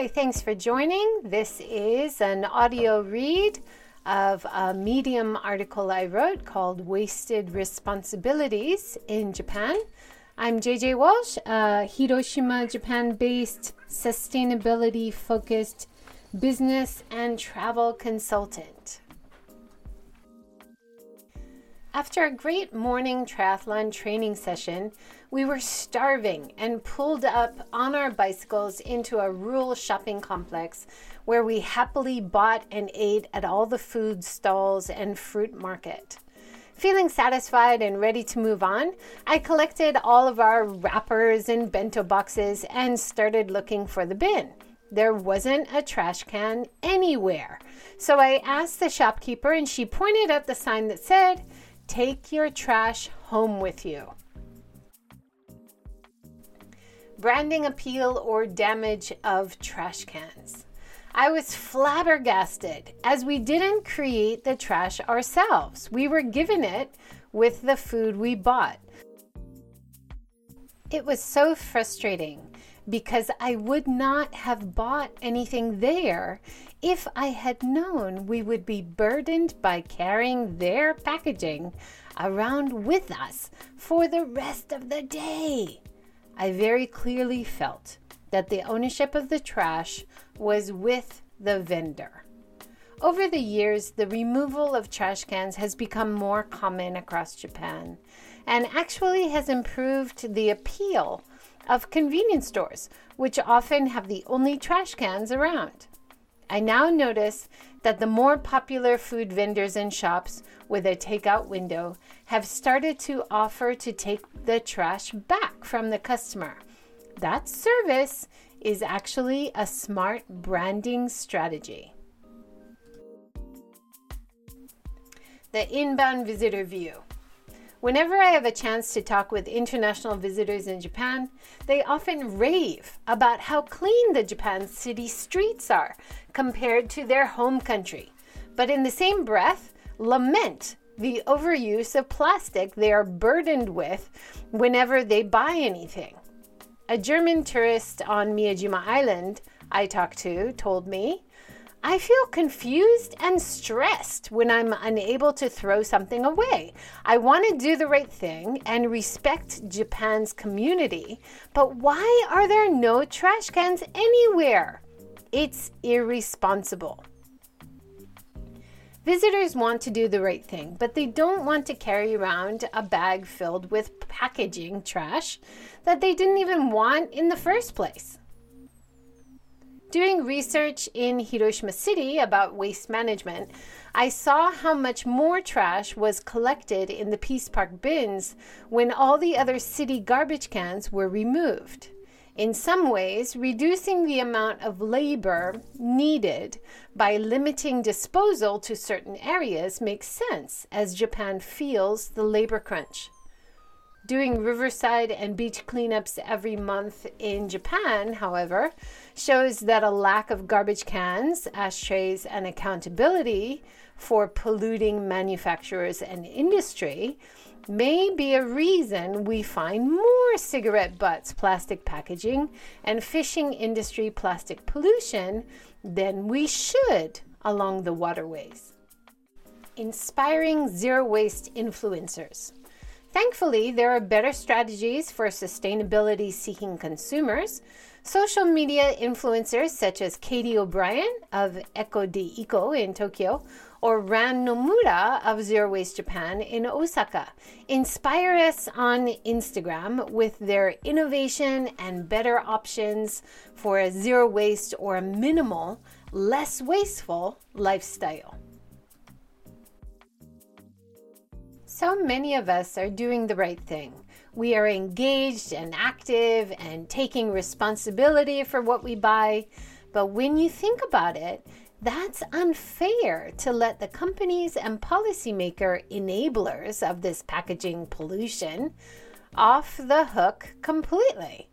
Hi, thanks for joining. This is an audio read of a Medium article I wrote called Wasted Responsibilities in Japan. I'm JJ Walsh, a Hiroshima, Japan based sustainability focused business and travel consultant. After a great morning triathlon training session, we were starving and pulled up on our bicycles into a rural shopping complex where we happily bought and ate at all the food stalls and fruit market. Feeling satisfied and ready to move on, I collected all of our wrappers and bento boxes and started looking for the bin. There wasn't a trash can anywhere. So I asked the shopkeeper, and she pointed at the sign that said, Take your trash home with you. Branding appeal or damage of trash cans. I was flabbergasted as we didn't create the trash ourselves. We were given it with the food we bought. It was so frustrating because I would not have bought anything there if I had known we would be burdened by carrying their packaging around with us for the rest of the day. I very clearly felt that the ownership of the trash was with the vendor. Over the years, the removal of trash cans has become more common across Japan and actually has improved the appeal of convenience stores, which often have the only trash cans around. I now notice that the more popular food vendors and shops with a takeout window have started to offer to take the trash back from the customer. That service is actually a smart branding strategy. The inbound visitor view. Whenever I have a chance to talk with international visitors in Japan, they often rave about how clean the Japan city streets are compared to their home country. But in the same breath, lament the overuse of plastic they are burdened with whenever they buy anything. A German tourist on Miyajima Island I talked to told me I feel confused and stressed when I'm unable to throw something away. I want to do the right thing and respect Japan's community, but why are there no trash cans anywhere? It's irresponsible. Visitors want to do the right thing, but they don't want to carry around a bag filled with packaging trash that they didn't even want in the first place. Doing research in Hiroshima City about waste management, I saw how much more trash was collected in the Peace Park bins when all the other city garbage cans were removed. In some ways, reducing the amount of labor needed by limiting disposal to certain areas makes sense as Japan feels the labor crunch. Doing riverside and beach cleanups every month in Japan, however, shows that a lack of garbage cans, ashtrays, and accountability for polluting manufacturers and industry may be a reason we find more cigarette butts plastic packaging and fishing industry plastic pollution than we should along the waterways. Inspiring zero waste influencers. Thankfully, there are better strategies for sustainability seeking consumers. Social media influencers such as Katie O'Brien of Eco de Eco in Tokyo or Ran Nomura of Zero Waste Japan in Osaka inspire us on Instagram with their innovation and better options for a zero waste or a minimal, less wasteful lifestyle. So many of us are doing the right thing. We are engaged and active and taking responsibility for what we buy. But when you think about it, that's unfair to let the companies and policymaker enablers of this packaging pollution off the hook completely.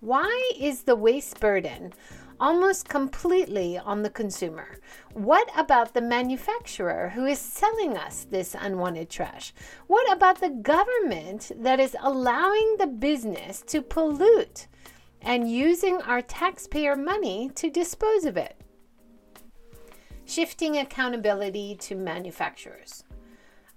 Why is the waste burden almost completely on the consumer. What about the manufacturer who is selling us this unwanted trash? What about the government that is allowing the business to pollute? and using our taxpayer money to dispose of it. Shifting accountability to manufacturers.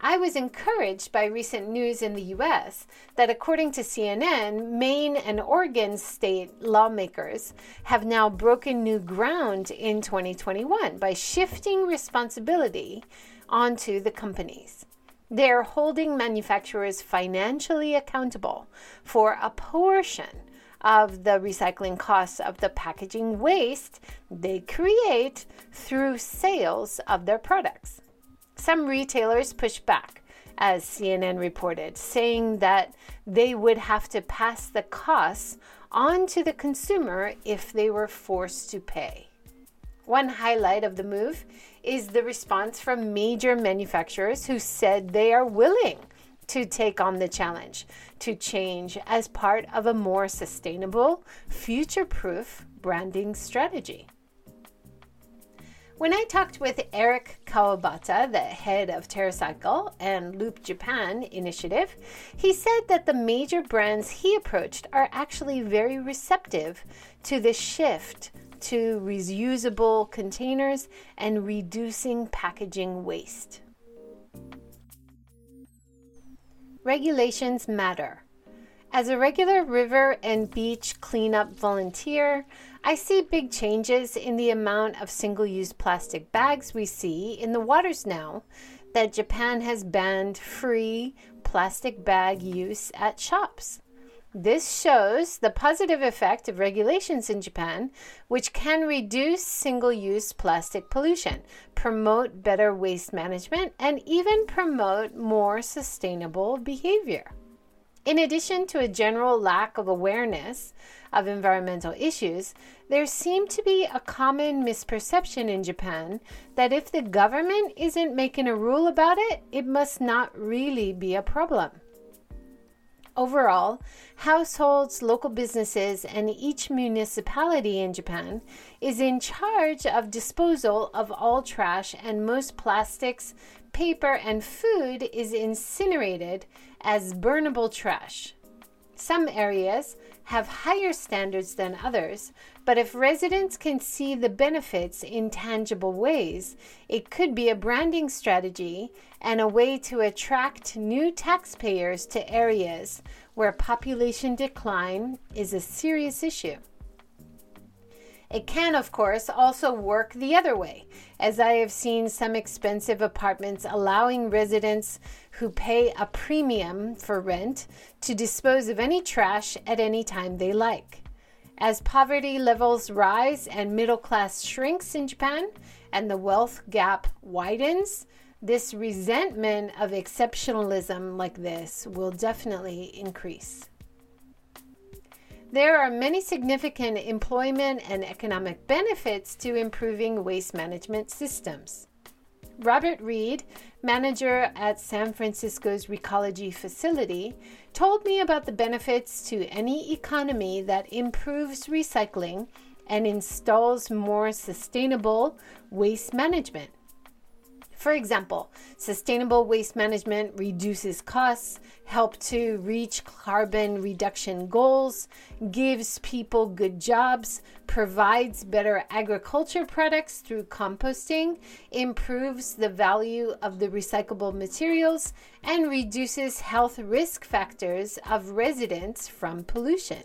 I was encouraged by recent news in the US that, according to CNN, Maine and Oregon state lawmakers have now broken new ground in 2021 by shifting responsibility onto the companies. They're holding manufacturers financially accountable for a portion of the recycling costs of the packaging waste they create through sales of their products. Some retailers pushed back, as CNN reported, saying that they would have to pass the costs on to the consumer if they were forced to pay. One highlight of the move is the response from major manufacturers who said they are willing to take on the challenge to change as part of a more sustainable, future proof branding strategy. When I talked with Eric Kawabata, the head of TerraCycle and Loop Japan initiative, he said that the major brands he approached are actually very receptive to the shift to reusable containers and reducing packaging waste. Regulations matter. As a regular river and beach cleanup volunteer, I see big changes in the amount of single use plastic bags we see in the waters now that Japan has banned free plastic bag use at shops. This shows the positive effect of regulations in Japan, which can reduce single use plastic pollution, promote better waste management, and even promote more sustainable behavior. In addition to a general lack of awareness of environmental issues, there seemed to be a common misperception in Japan that if the government isn't making a rule about it, it must not really be a problem. Overall, households, local businesses, and each municipality in Japan is in charge of disposal of all trash, and most plastics, paper, and food is incinerated as burnable trash. Some areas have higher standards than others, but if residents can see the benefits in tangible ways, it could be a branding strategy and a way to attract new taxpayers to areas where population decline is a serious issue. It can, of course, also work the other way, as I have seen some expensive apartments allowing residents who pay a premium for rent to dispose of any trash at any time they like. As poverty levels rise and middle class shrinks in Japan and the wealth gap widens, this resentment of exceptionalism like this will definitely increase. There are many significant employment and economic benefits to improving waste management systems. Robert Reed, manager at San Francisco's Recology facility, told me about the benefits to any economy that improves recycling and installs more sustainable waste management. For example, sustainable waste management reduces costs, help to reach carbon reduction goals, gives people good jobs, provides better agriculture products through composting, improves the value of the recyclable materials, and reduces health risk factors of residents from pollution.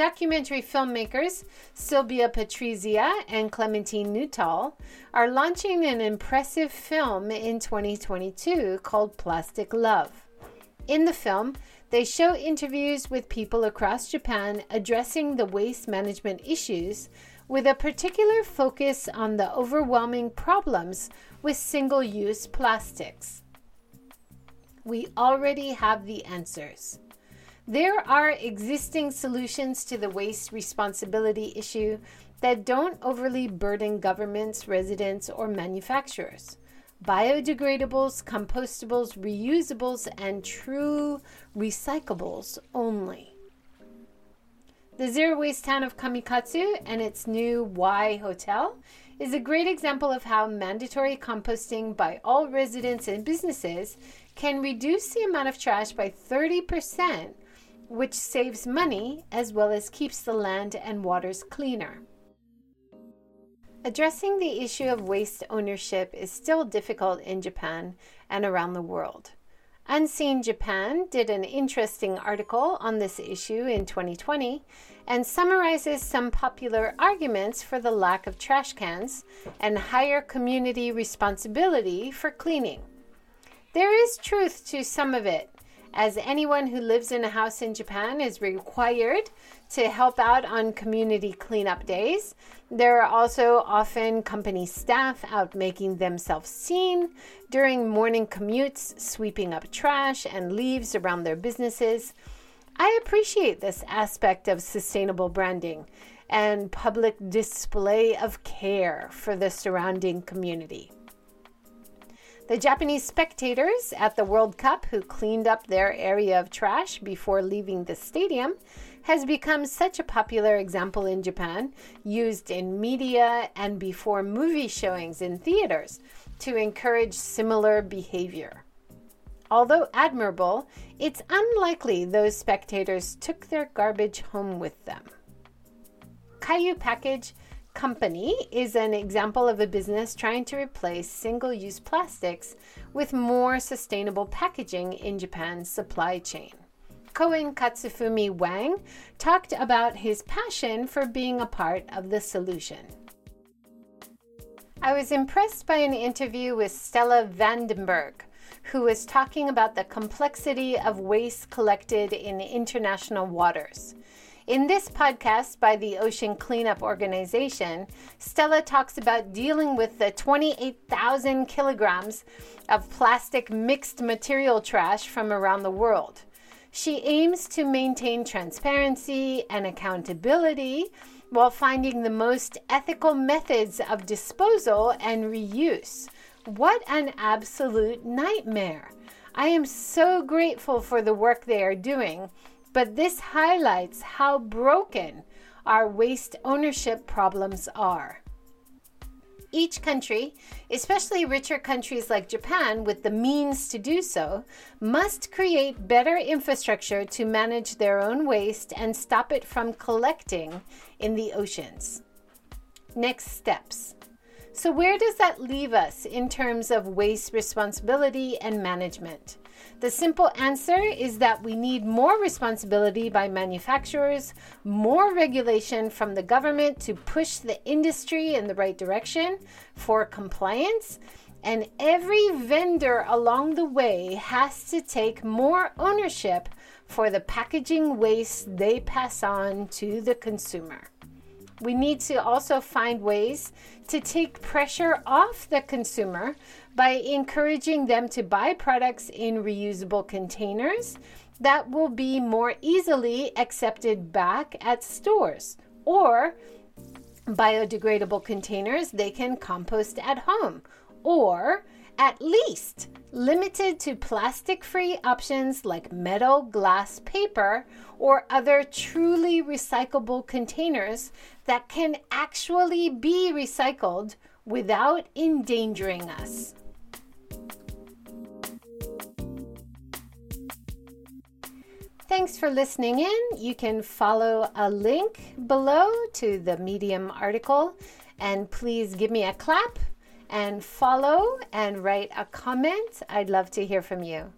Documentary filmmakers Sylvia Patrizia and Clementine Nuttall are launching an impressive film in 2022 called Plastic Love. In the film, they show interviews with people across Japan addressing the waste management issues with a particular focus on the overwhelming problems with single use plastics. We already have the answers. There are existing solutions to the waste responsibility issue that don't overly burden governments, residents, or manufacturers. Biodegradables, compostables, reusables, and true recyclables only. The zero waste town of Kamikatsu and its new WHY Hotel is a great example of how mandatory composting by all residents and businesses can reduce the amount of trash by 30% which saves money as well as keeps the land and waters cleaner. Addressing the issue of waste ownership is still difficult in Japan and around the world. Unseen Japan did an interesting article on this issue in 2020 and summarizes some popular arguments for the lack of trash cans and higher community responsibility for cleaning. There is truth to some of it, as anyone who lives in a house in Japan is required to help out on community cleanup days. There are also often company staff out making themselves seen during morning commutes, sweeping up trash and leaves around their businesses. I appreciate this aspect of sustainable branding and public display of care for the surrounding community. The Japanese spectators at the World Cup who cleaned up their area of trash before leaving the stadium has become such a popular example in Japan, used in media and before movie showings in theaters to encourage similar behavior. Although admirable, it's unlikely those spectators took their garbage home with them. Kayu Package Company is an example of a business trying to replace single use plastics with more sustainable packaging in Japan's supply chain. Koen Katsufumi Wang talked about his passion for being a part of the solution. I was impressed by an interview with Stella Vandenberg, who was talking about the complexity of waste collected in international waters. In this podcast by the Ocean Cleanup Organization, Stella talks about dealing with the 28,000 kilograms of plastic mixed material trash from around the world. She aims to maintain transparency and accountability while finding the most ethical methods of disposal and reuse. What an absolute nightmare! I am so grateful for the work they are doing but this highlights how broken our waste ownership problems are. Each country, especially richer countries like Japan with the means to do so, must create better infrastructure to manage their own waste and stop it from collecting in the oceans. Next steps. So, where does that leave us in terms of waste responsibility and management? The simple answer is that we need more responsibility by manufacturers, more regulation from the government to push the industry in the right direction for compliance, and every vendor along the way has to take more ownership for the packaging waste they pass on to the consumer. We need to also find ways to take pressure off the consumer by encouraging them to buy products in reusable containers that will be more easily accepted back at stores or biodegradable containers they can compost at home or at least limited to plastic free options like metal, glass, paper, or other truly recyclable containers that can actually be recycled without endangering us. Thanks for listening in. You can follow a link below to the Medium article and please give me a clap and follow and write a comment. I'd love to hear from you.